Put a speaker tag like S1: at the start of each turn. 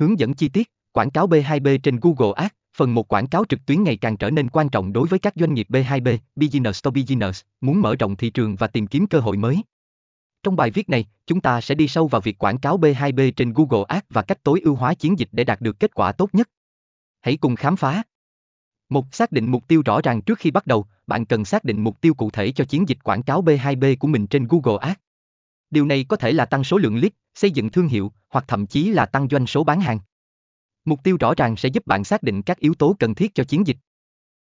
S1: Hướng dẫn chi tiết, quảng cáo B2B trên Google Ads, phần một quảng cáo trực tuyến ngày càng trở nên quan trọng đối với các doanh nghiệp B2B, Business to Business, muốn mở rộng thị trường và tìm kiếm cơ hội mới. Trong bài viết này, chúng ta sẽ đi sâu vào việc quảng cáo B2B trên Google Ads và cách tối ưu hóa chiến dịch để đạt được kết quả tốt nhất. Hãy cùng khám phá. Một, xác định mục tiêu rõ ràng trước khi bắt đầu, bạn cần xác định mục tiêu cụ thể cho chiến dịch quảng cáo B2B của mình trên Google Ads. Điều này có thể là tăng số lượng lead, xây dựng thương hiệu, hoặc thậm chí là tăng doanh số bán hàng. Mục tiêu rõ ràng sẽ giúp bạn xác định các yếu tố cần thiết cho chiến dịch.